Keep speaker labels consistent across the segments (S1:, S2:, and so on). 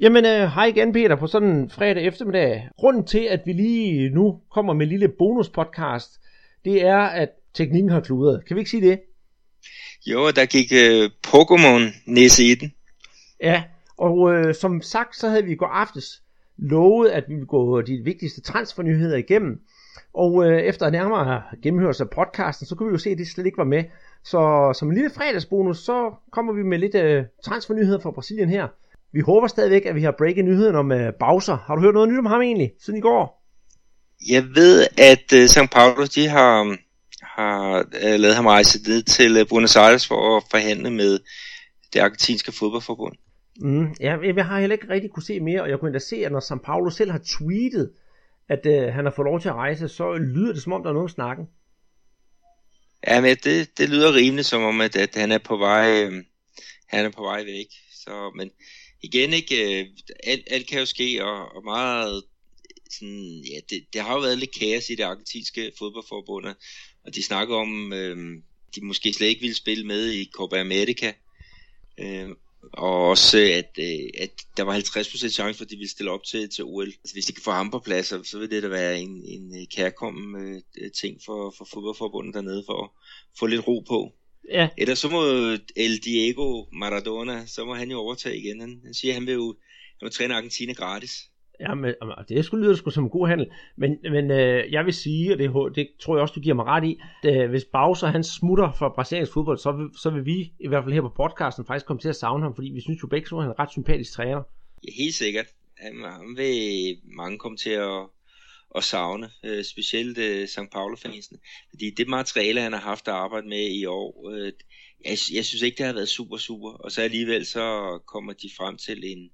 S1: Jamen, øh, hej igen Peter på sådan en fredag eftermiddag. Grunden til, at vi lige nu kommer med en lille bonuspodcast, det er, at teknikken har kludret. Kan vi ikke sige det?
S2: Jo, der gik øh, Pokémon næse i den.
S1: Ja, og øh, som sagt, så havde vi i går aftes lovet, at vi ville gå de vigtigste transfernyheder igennem. Og øh, efter nærmere gennemhørelse af podcasten, så kunne vi jo se, at det slet ikke var med. Så som en lille fredagsbonus, så kommer vi med lidt øh, transfernyheder fra Brasilien her. Vi håber stadigvæk, at vi har breaket nyheden om uh, Bowser. Har du hørt noget nyt om ham egentlig, siden i går?
S2: Jeg ved, at uh, St. Paulo, de har, har uh, lavet ham rejse ned til uh, Buenos Aires for at forhandle med det argentinske fodboldforbund.
S1: Mm, ja, jeg har heller ikke rigtig kunne se mere, og jeg kunne endda se, at når St. Paulo selv har tweetet, at uh, han har fået lov til at rejse, så lyder det som om, der er nogen snakken.
S2: Ja, men det, det lyder rimeligt som om, at, at han er på vej, øh, han er på vej væk. Så, men igen ikke, øh, alt, alt kan jo ske, og, og meget sådan, ja, det, det har jo været lidt kaos i det argentinske fodboldforbund, og de snakker om, øh, de måske slet ikke ville spille med i Copa America, øh, og også at, øh, at der var 50% chance for, at de ville stille op til, til OL. Altså, hvis de kan få ham på plads, så vil det da være en, en øh, kærkommen øh, ting for, for fodboldforbundet dernede, for at få lidt ro på. Ja. Ellers så må El Diego Maradona, så må han jo overtage igen. Han, han siger, at han vil jo han vil træne Argentina gratis.
S1: Ja, men det skulle lyde sgu som en god handel. Men, men øh, jeg vil sige, og det, det tror jeg også, du giver mig ret i, at øh, hvis Bowser han smutter fra brasiliansk fodbold, så vil, så vil vi, i hvert fald her på podcasten, faktisk komme til at savne ham, fordi vi synes jo begge at han er en ret sympatisk træner.
S2: Ja, helt sikkert. Han, han vil mange komme til at, at savne, øh, specielt øh, St. Paulo-fansene. Fordi det materiale, han har haft at arbejde med i år, øh, jeg, jeg synes ikke, det har været super, super. Og så alligevel så kommer de frem til en,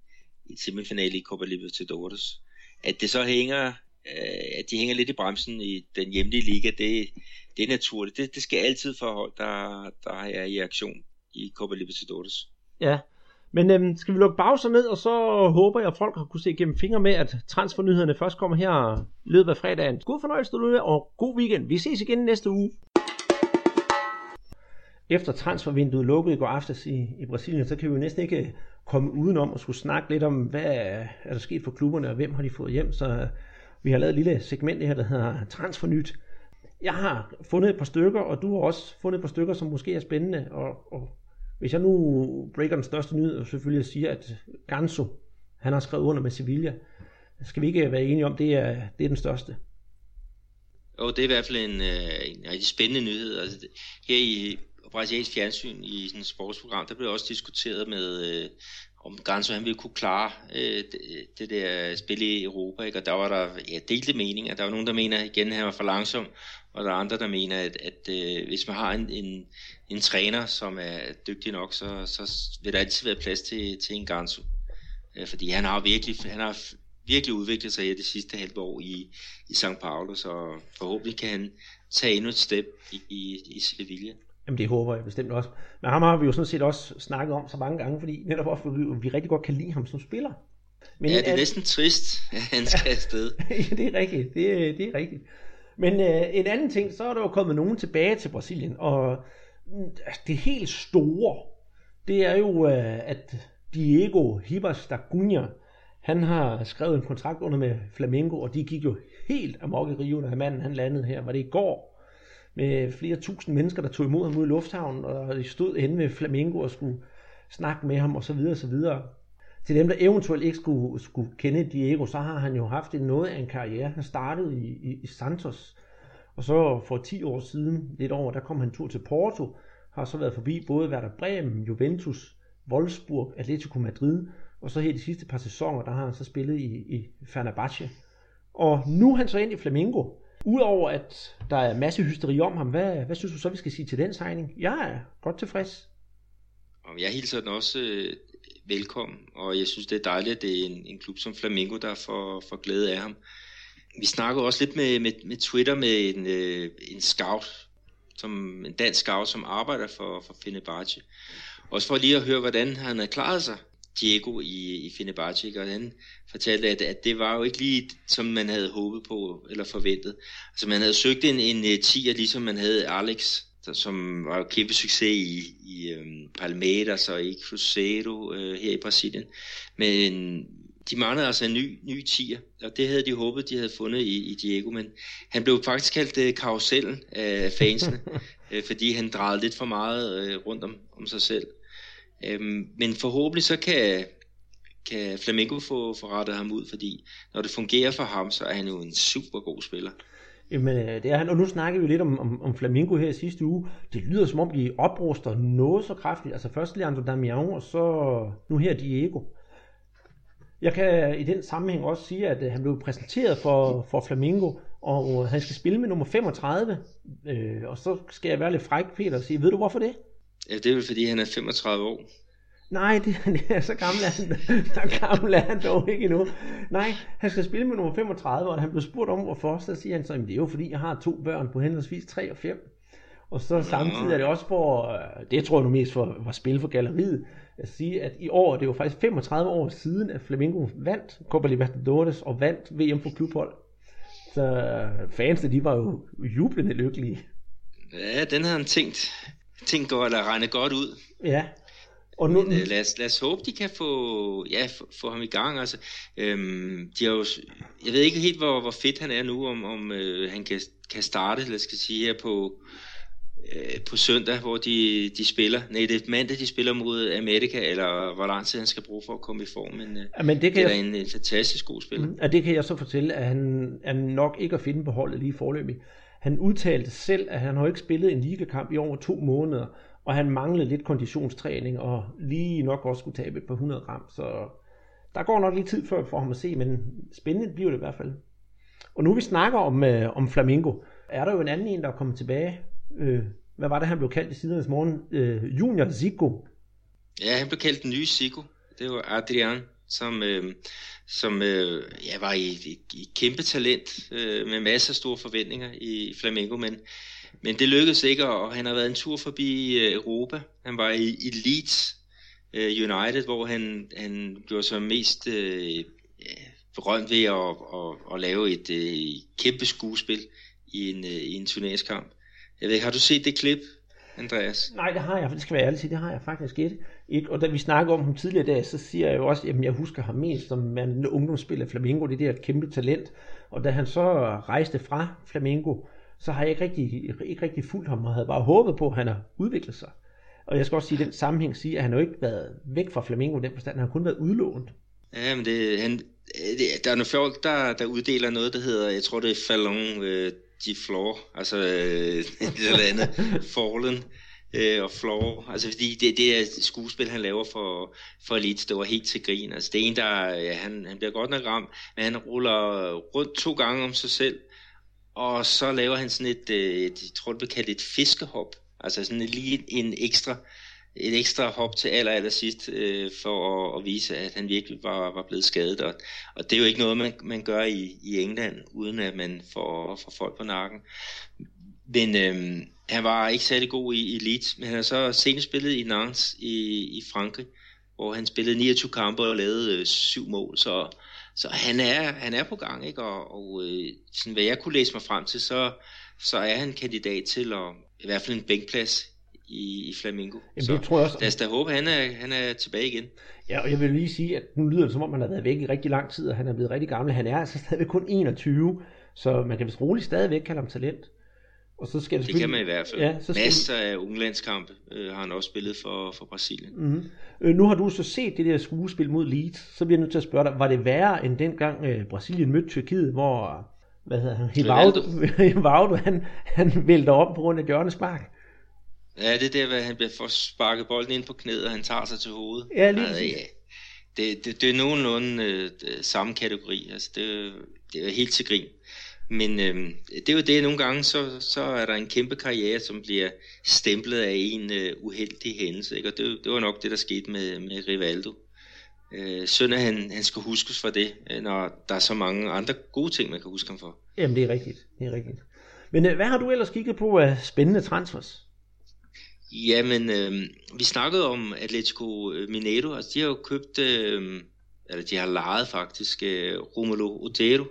S2: en semifinale i Copa Libertadores. At det så hænger, øh, at de hænger lidt i bremsen i den hjemlige liga, det, det er naturligt. Det, det skal altid forhold, der, der er i aktion i Copa Libertadores.
S1: Ja, men øhm, skal vi lukke bagser ned, og så håber jeg, at folk har kunne se gennem fingre med, at transfernyhederne først kommer her løbet af fredagen. God fornøjelse derude, og god weekend. Vi ses igen næste uge. Efter transfervinduet lukkede i går aftes i, i Brasilien, så kan vi jo næsten ikke øh, komme udenom at skulle snakke lidt om, hvad er der sket for klubberne, og hvem har de fået hjem. Så øh, vi har lavet et lille segment her, der hedder Transfernyt. Jeg har fundet et par stykker, og du har også fundet et par stykker, som måske er spændende, og, og hvis jeg nu breaker den største nyhed, og selvfølgelig siger, at Ganso, han har skrevet under med Sevilla, skal vi ikke være enige om, det er, det er den største?
S2: Jo, det er i hvert fald en, øh, en rigtig spændende nyhed. Altså, her i brasiliansk fjernsyn i sådan et sportsprogram, der blev også diskuteret med, øh, om Ganso han ville kunne klare øh, det, det der spil i Europa, ikke? og der var der ja, delte meninger. Der var nogen, der mener igen, at han var for langsom, og der er andre, der mener, at, at øh, hvis man har en, en, en træner, som er dygtig nok, så, så vil der altid være plads til, til en Gansu. Øh, fordi han har virkelig, han har virkelig udviklet sig her det sidste halve år i, i St. Paulo, så forhåbentlig kan han tage endnu et step i, i, i Sevilla.
S1: Jamen det håber jeg bestemt også. Men ham har vi jo sådan set også snakket om så mange gange, fordi netop også vi, vi rigtig godt kan lide ham som spiller.
S2: Men ja, det er at... næsten trist, at han skal afsted.
S1: ja, det er rigtigt. Det, det er rigtigt. Men øh, en anden ting, så er der jo kommet nogen tilbage til Brasilien, og mm, det helt store, det er jo, øh, at Diego Hibas da Cunha, han har skrevet en kontrakt under med Flamengo, og de gik jo helt amok i Rio, da manden han landede her. Var det i går? Med flere tusind mennesker, der tog imod ham ud i lufthavnen, og de stod inde ved Flamengo og skulle snakke med ham, og så videre, og så videre. Til dem, der eventuelt ikke skulle, skulle kende Diego, så har han jo haft en noget af en karriere. Han startede i, i, i Santos, og så for 10 år siden, lidt over, der kom han tur til Porto, har så været forbi både Werder Bremen, Juventus, Wolfsburg, Atletico Madrid, og så her de sidste par sæsoner, der har han så spillet i, i Fenerbahce. Og nu er han så ind i Flamengo. Udover at der er masse hysteri om ham, hvad, hvad synes du så, vi skal sige til den signing? Jeg er godt tilfreds.
S2: Jeg hilser den også øh, velkommen, og jeg synes, det er dejligt, at det er en, en klub som Flamengo, der får, får glæde af ham. Vi snakkede også lidt med, med, med Twitter med en, øh, en scout, som, en dansk scout, som arbejder for, for Fenerbahce. Også for lige at høre, hvordan han har klaret sig, Diego i, i Fenerbahce, og han fortalte, at, at det var jo ikke lige, som man havde håbet på, eller forventet. Altså man havde søgt en, en øh, 10'er, ligesom man havde Alex, som var jo kæmpe succes i, i um, Palmeiras og i Cruzeiro uh, her i Brasilien. Men de manglede altså en ny, ny tier, og det havde de håbet, de havde fundet i, i Diego, men han blev faktisk kaldt uh, karusellen af fansene, uh, fordi han drejede lidt for meget uh, rundt om, om sig selv. Um, men forhåbentlig så kan, kan Flamengo få, få rettet ham ud, fordi når det fungerer for ham, så er han jo en super god spiller.
S1: Jamen, øh, det er han, og nu snakkede vi lidt om, om, om Flamingo her i sidste uge. Det lyder som om, de opruster noget så kraftigt. Altså først Leandro Damian, og så nu her Diego. Jeg kan i den sammenhæng også sige, at øh, han blev præsenteret for, for Flamingo, og han skal spille med nummer 35. Øh, og så skal jeg være lidt fræk, Peter, og sige, ved du hvorfor det?
S2: Ja, det er vel fordi, han er 35 år.
S1: Nej, det, det er så gammel er han, så gammel er han dog ikke endnu. Nej, han skal spille med nummer 35, og han blev spurgt om, hvorfor, så siger han så, det er jo fordi, jeg har to børn på henholdsvis 3 og 5. Og så samtidig er det også for, øh, det tror jeg nu mest for, for spil for galleriet, at sige, at i år, det er jo faktisk 35 år siden, at Flamengo vandt Copa Libertadores og vandt VM for klubhold. Så øh, fansene, de var jo jublende lykkelige.
S2: Ja, den har han tænkt, tænkt godt, eller regnet godt ud.
S1: Ja,
S2: og nu... Men, øh, lad, os, lad os håbe, de kan få, ja, få, få ham i gang. Altså, øhm, de har jo, jeg ved ikke helt, hvor, hvor fedt han er nu, om, om øh, han kan, kan starte, lad os sige her på, øh, på søndag, hvor de, de spiller. Nej, det er mandag, de spiller mod Amerika, eller hvor lang tid han skal bruge for at komme i form. Men, øh, ja, men det, kan det er jeg... en, en fantastisk god spiller. Mm,
S1: og det kan jeg så fortælle, at han er nok ikke at finde på holdet lige forløbig. Han udtalte selv, at han har ikke spillet en ligakamp i over to måneder, og han manglede lidt konditionstræning, og lige nok også skulle tabe et par 100 gram, så der går nok lidt tid før for ham at se, men spændende bliver det i hvert fald. Og nu vi snakker om, øh, om Flamingo, er der jo en anden en, der er kommet tilbage. Øh, hvad var det, han blev kaldt i sidernes morgen? Øh, Junior Zico.
S2: Ja, han blev kaldt den nye Zico. Det var Adrian, som, øh, som øh, ja, var i, i, i kæmpe talent, øh, med masser af store forventninger i Flamengo, men men det lykkedes ikke, og han har været en tur forbi øh, Europa. Han var i, i Leeds uh, United, hvor han, han gjorde sig mest uh, berømt ved at, at, at lave et uh, kæmpe skuespil i en, uh, i en turneringskamp. Jeg ved, ikke, har du set det klip, Andreas?
S1: Nej, det har jeg, det skal være ærligt sige, det har jeg faktisk ikke. ikke. Og da vi snakker om ham tidligere dag, så siger jeg jo også, at jeg husker ham mest som en ungdomsspiller Flamingo, det der et kæmpe talent. Og da han så rejste fra Flamingo, så har jeg ikke rigtig, ikke rigtig fulgt ham, og havde bare håbet på, at han har udviklet sig. Og jeg skal også sige, i den sammenhæng sige, at han har jo ikke været væk fra Flamingo i den forstand, han har kun været udlånt.
S2: Ja, men det, han, det, der er nogle folk, der, der uddeler noget, der hedder, jeg tror det er Fallon øh, de Floor, altså øh, det eller andet, Fallen øh, og Floor, altså fordi det, det er skuespil, han laver for, for Elite, det var helt til grin, altså det er en, der, ja, han, han bliver godt nok ramt, men han ruller rundt to gange om sig selv, og så laver han sådan et, øh, et jeg tror det bliver kaldt et fiskehop, altså sådan lige en ekstra, et ekstra hop til aller, aller sidst, øh, for at, at vise, at han virkelig var, var blevet skadet. Og, og det er jo ikke noget, man, man gør i, i England, uden at man får, får folk på nakken. Men øh, han var ikke særlig god i, i Leeds, men han har så senest spillet i Nantes i, i Frankrig, hvor han spillede 29 kampe og lavede øh, syv mål, så så han er, han er på gang, ikke? Og, og øh, sådan, hvad jeg kunne læse mig frem til, så, så er han kandidat til at, i hvert fald en bænkplads i, i Flamingo. Jamen, så det tror jeg også. lad os da håbe, han er, han er tilbage igen.
S1: Ja, og jeg vil lige sige, at nu lyder det som om, han har været væk i rigtig lang tid, og han er blevet rigtig gammel. Han er altså stadigvæk kun 21, så man kan vist roligt stadigvæk kalde ham talent.
S2: Og så skal det, det kan man i hvert fald. Ja, så skal Masser af unglandskampe øh, har han også spillet for, for Brasilien.
S1: Mm-hmm. Øh, nu har du så set det der skuespil mod Leeds, så bliver jeg nødt til at spørge dig, var det værre end dengang øh, Brasilien mødte Tyrkiet, hvor hvad hedder han, Hivaldo, Hivaldo han, han vælter op på grund af Jørgens spark?
S2: Ja, det er der, hvor han bliver for sparket bolden ind på knæet, og han tager sig til hovedet.
S1: Ja, lige ja.
S2: Det, det, det er nogenlunde øh, samme kategori. Altså, det, det er helt til grin. Men øh, det er jo det, nogle gange, så, så er der en kæmpe karriere, som bliver stemplet af en øh, uheldig hændelse. Ikke? Og det, det var nok det, der skete med, med Rivaldo. Øh, synd at han, han skal huskes for det, øh, når der er så mange andre gode ting, man kan huske ham for.
S1: Jamen, det er rigtigt. Det er rigtigt. Men øh, hvad har du ellers kigget på af spændende transfers?
S2: Jamen, øh, vi snakkede om Atletico Mineiro. Altså, de har jo købt, øh, eller de har lejet faktisk, øh, Romulo Otero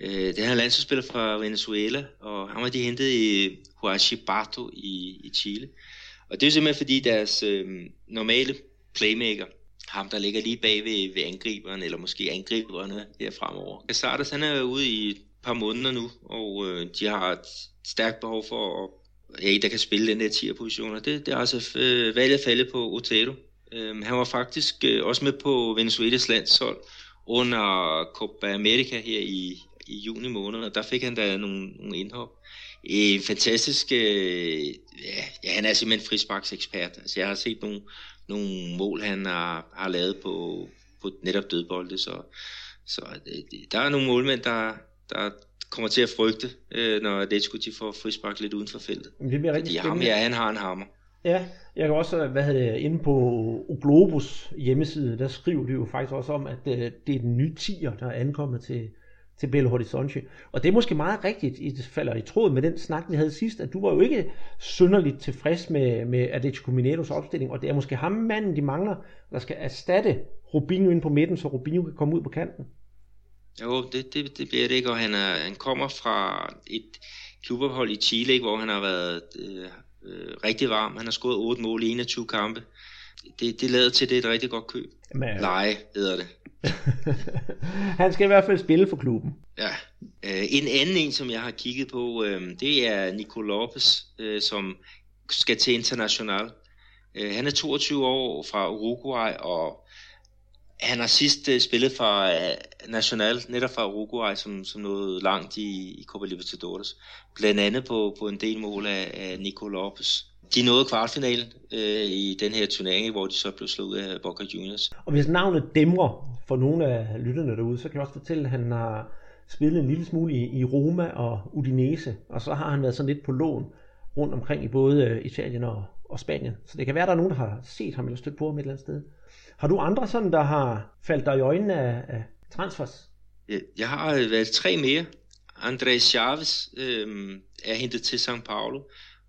S2: Øh, det er en landsholdsspiller fra Venezuela, og han var de hentet i Huachipato i, i Chile. Og det er simpelthen fordi deres øh, normale playmaker, ham der ligger lige bag ved, ved angriberen, eller måske angriberne her fremover. Casadas han er ude i et par måneder nu, og øh, de har et stærkt behov for at ja, der kan spille den der 10 positioner. Det, det er altså øh, valget faldet på Otero. Øhm, han var faktisk øh, også med på Venezuelas landshold under Copa America her i, i juni måned, og der fik han da nogle, nogle indhop. En fantastisk, øh, ja, ja, han er simpelthen frisparksekspert. Altså, jeg har set nogle, nogle mål, han har, har lavet på, på netop dødbolde, så, så det, der er nogle målmænd, der, der kommer til at frygte, øh, når Atletico de får frispark lidt uden for feltet.
S1: Det bliver rigtig
S2: Fordi ham her, han har en hammer.
S1: Ja, jeg kan også, hvad hedder det, inde på Globus hjemmeside, der skriver de jo faktisk også om, at øh, det er den nye tiger, der er ankommet til, til Belo Horizonte. Og det er måske meget rigtigt, i det falder i tråd med den snak, vi havde sidst, at du var jo ikke synderligt tilfreds med, med Atletico Mineiros opstilling, og det er måske ham manden, de mangler, der skal erstatte Rubinho ind på midten, så Rubinho kan komme ud på kanten.
S2: Jo, det, det, det bliver det ikke, og han, er, han kommer fra et klubophold i Chile, hvor han har været øh, øh, rigtig varm. Han har scoret 8 mål i 21 kampe. Det, det lader til, det er et rigtig godt køb. Jamen, Leje hedder det.
S1: han skal i hvert fald spille for klubben.
S2: Ja. Øh, en anden en, som jeg har kigget på, øh, det er Nico Lopez, øh, som skal til International. Øh, han er 22 år fra Uruguay, og han har sidst øh, spillet for øh, National, netop fra Uruguay, som, som nåede langt i, i Copa Libertadores. Blandt andet på, på en del mål af, af Nico Lopez. De nåede kvartfinalen uh, i den her turnering, hvor de så blev slået af Boca Juniors.
S1: Og hvis navnet dæmrer for nogle af lytterne derude, så kan jeg også fortælle, at han har spillet en lille smule i, i Roma og Udinese, og så har han været sådan lidt på lån rundt omkring i både Italien og, og Spanien. Så det kan være, at der er nogen, der har set ham eller stødt på ham et eller andet sted. Har du andre sådan, der har faldt dig i øjnene af, af transfers?
S2: Jeg har været tre mere. André Chaves øh, er hentet til São Paulo,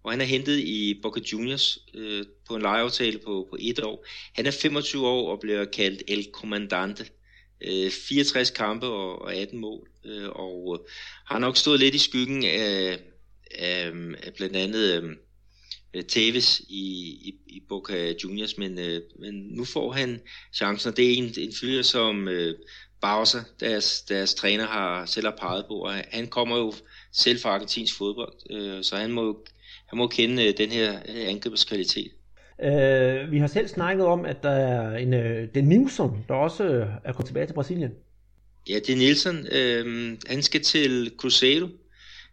S2: og han er hentet i Boca Juniors øh, på en lejeaftale på, på et år. Han er 25 år og bliver kaldt El Comandante. Øh, 64 kampe og, og 18 mål, øh, og øh, har nok stået lidt i skyggen af, af, af blandt andet... Øh, øh, Tevez i, i, i Boca Juniors, men, øh, men nu får han chancen, og det er en, en fyr, som øh, Bowser, deres, deres træner, har selv har peget på, og han kommer jo selv fra argentinsk fodbold, øh, så han må, han må kende øh, den her øh, angribers kvalitet.
S1: Uh, vi har selv snakket om, at der er en uh, Den Nilsson, der også uh, er kommet tilbage til Brasilien.
S2: Ja, Den Nielsen, øh, han skal til Cruzeiro,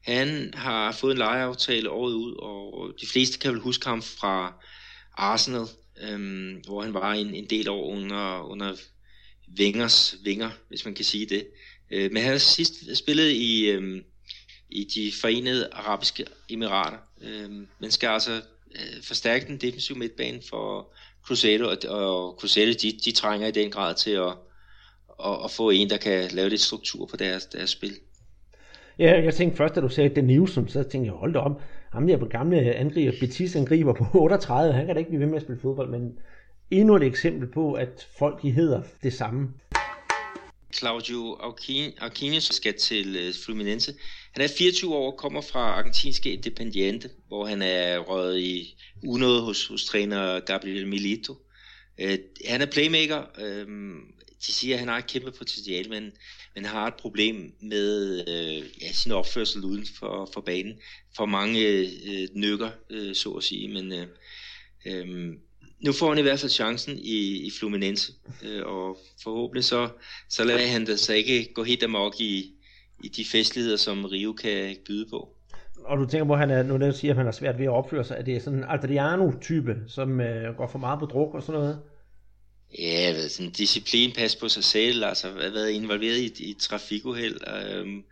S2: han har fået en lejeaftale året ud, og de fleste kan vel huske ham fra Arsenal, øhm, hvor han var en, en del år under, under Wengers vinger, hvis man kan sige det. Øh, men han har sidst spillet i, øhm, i de forenede arabiske emirater, Øh, man skal altså øh, forstærke den defensive midtbane for Cruzeiro, og, og Cruzeiro de, de trænger i den grad til at, at, at få en, der kan lave lidt struktur på deres, deres spil.
S1: Ja, jeg tænkte først, da du sagde Den Newsom, så tænkte jeg, hold da om, ham der på gamle angriber, Betis angriber på 38, han kan da ikke blive ved med at spille fodbold, men endnu et eksempel på, at folk de hedder det samme.
S2: Claudio Arquinhos skal til øh, Fluminense. Han er 24 år og kommer fra argentinske Independiente, hvor han er røget i unåde hos, hos træner Gabriel Milito. Uh, han er playmaker, uh, de siger, at han har et kæmpe potentiale, men, men har et problem med øh, ja, sin opførsel uden for, for banen. For mange øh, nykker, øh, så at sige. Men øh, øh, nu får han i hvert fald chancen i, i Fluminense, øh, og forhåbentlig så, så lader han det så ikke gå helt amok i, i de festligheder, som Rio kan byde på.
S1: Og du tænker på, at han er, nu der siger, at han har svært ved at opføre sig, at det er sådan en Adriano-type, som øh, går for meget på druk og sådan noget?
S2: Ja, ved, sådan disciplin, pas på sig selv, altså har været involveret i, i trafikuheld, øhm,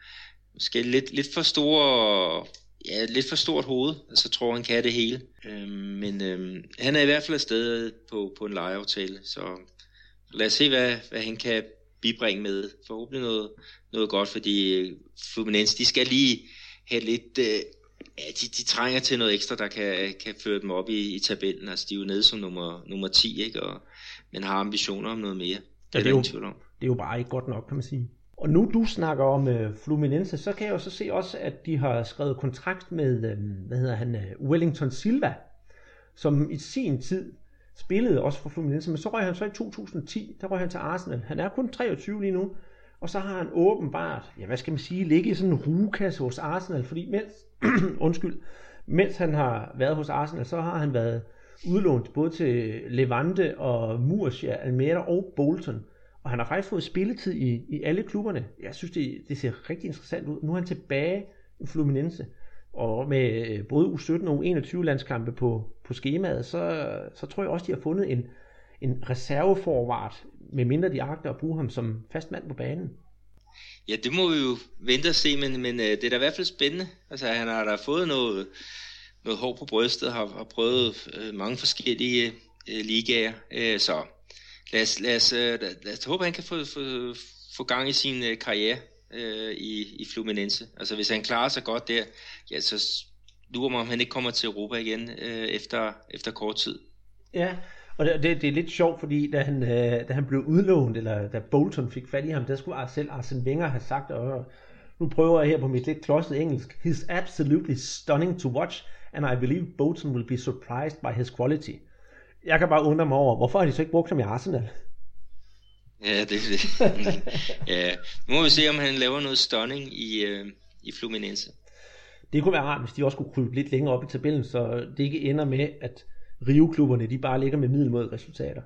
S2: måske lidt, lidt for stor, ja, lidt for stort hoved, så tror han kan det hele. Øhm, men øhm, han er i hvert fald afsted på, på en lejeaftale, så lad os se, hvad, hvad han kan bibringe med. Forhåbentlig noget, noget godt, fordi øh, Fluminense, de skal lige have lidt, øh, ja, de, de trænger til noget ekstra, der kan, kan føre dem op i, i tabellen. Altså, de er jo nede som nummer, nummer 10, ikke? Og men har ambitioner om noget mere.
S1: Det, ja, det, er jo, det er jo bare ikke godt nok, kan man sige. Og nu du snakker om øh, Fluminense, så kan jeg jo så se også, at de har skrevet kontrakt med, øh, hvad hedder han, øh, Wellington Silva, som i sin tid spillede også for Fluminense, men så røg han så i 2010, der røg han til Arsenal. Han er kun 23 lige nu, og så har han åbenbart, ja hvad skal man sige, ligget i sådan en rugekasse hos Arsenal, fordi mens, undskyld, mens han har været hos Arsenal, så har han været udlånt både til Levante og Murcia, Almeria og Bolton. Og han har faktisk fået spilletid i, i alle klubberne. Jeg synes, det, det ser rigtig interessant ud. Nu er han tilbage i Fluminense. Og med øh, både U17 og U21 landskampe på, på skemaet, så, så tror jeg også, de har fundet en, en reserveforvart, med mindre de agter at bruge ham som fast mand på banen.
S2: Ja, det må vi jo vente og se, men, men øh, det er da i hvert fald spændende. Altså, han har da fået noget, noget hår på brystet, har, har prøvet øh, mange forskellige øh, ligaer, øh, så lad os, lad, os, øh, lad os håbe, at han kan få, få, få gang i sin øh, karriere øh, i, i Fluminense. Altså hvis han klarer sig godt der, ja, så lurer mig, om han ikke kommer til Europa igen øh, efter, efter kort tid.
S1: Ja, og det, det, det er lidt sjovt, fordi da han, øh, da han blev udlånt, eller da Bolton fik fat i ham, der skulle selv Arsene Wenger have sagt, og nu prøver jeg her på mit lidt klodset engelsk, he's absolutely stunning to watch, and I believe Bolton will be surprised by his quality. Jeg kan bare undre mig over, hvorfor har de så ikke brugt ham i Arsenal?
S2: Ja, det er det. ja, nu må vi se, om han laver noget stunning i, øh, i Fluminense.
S1: Det kunne være rart, hvis de også kunne krybe lidt længere op i tabellen, så det ikke ender med, at Rio-klubberne de bare ligger med middelmåde resultater.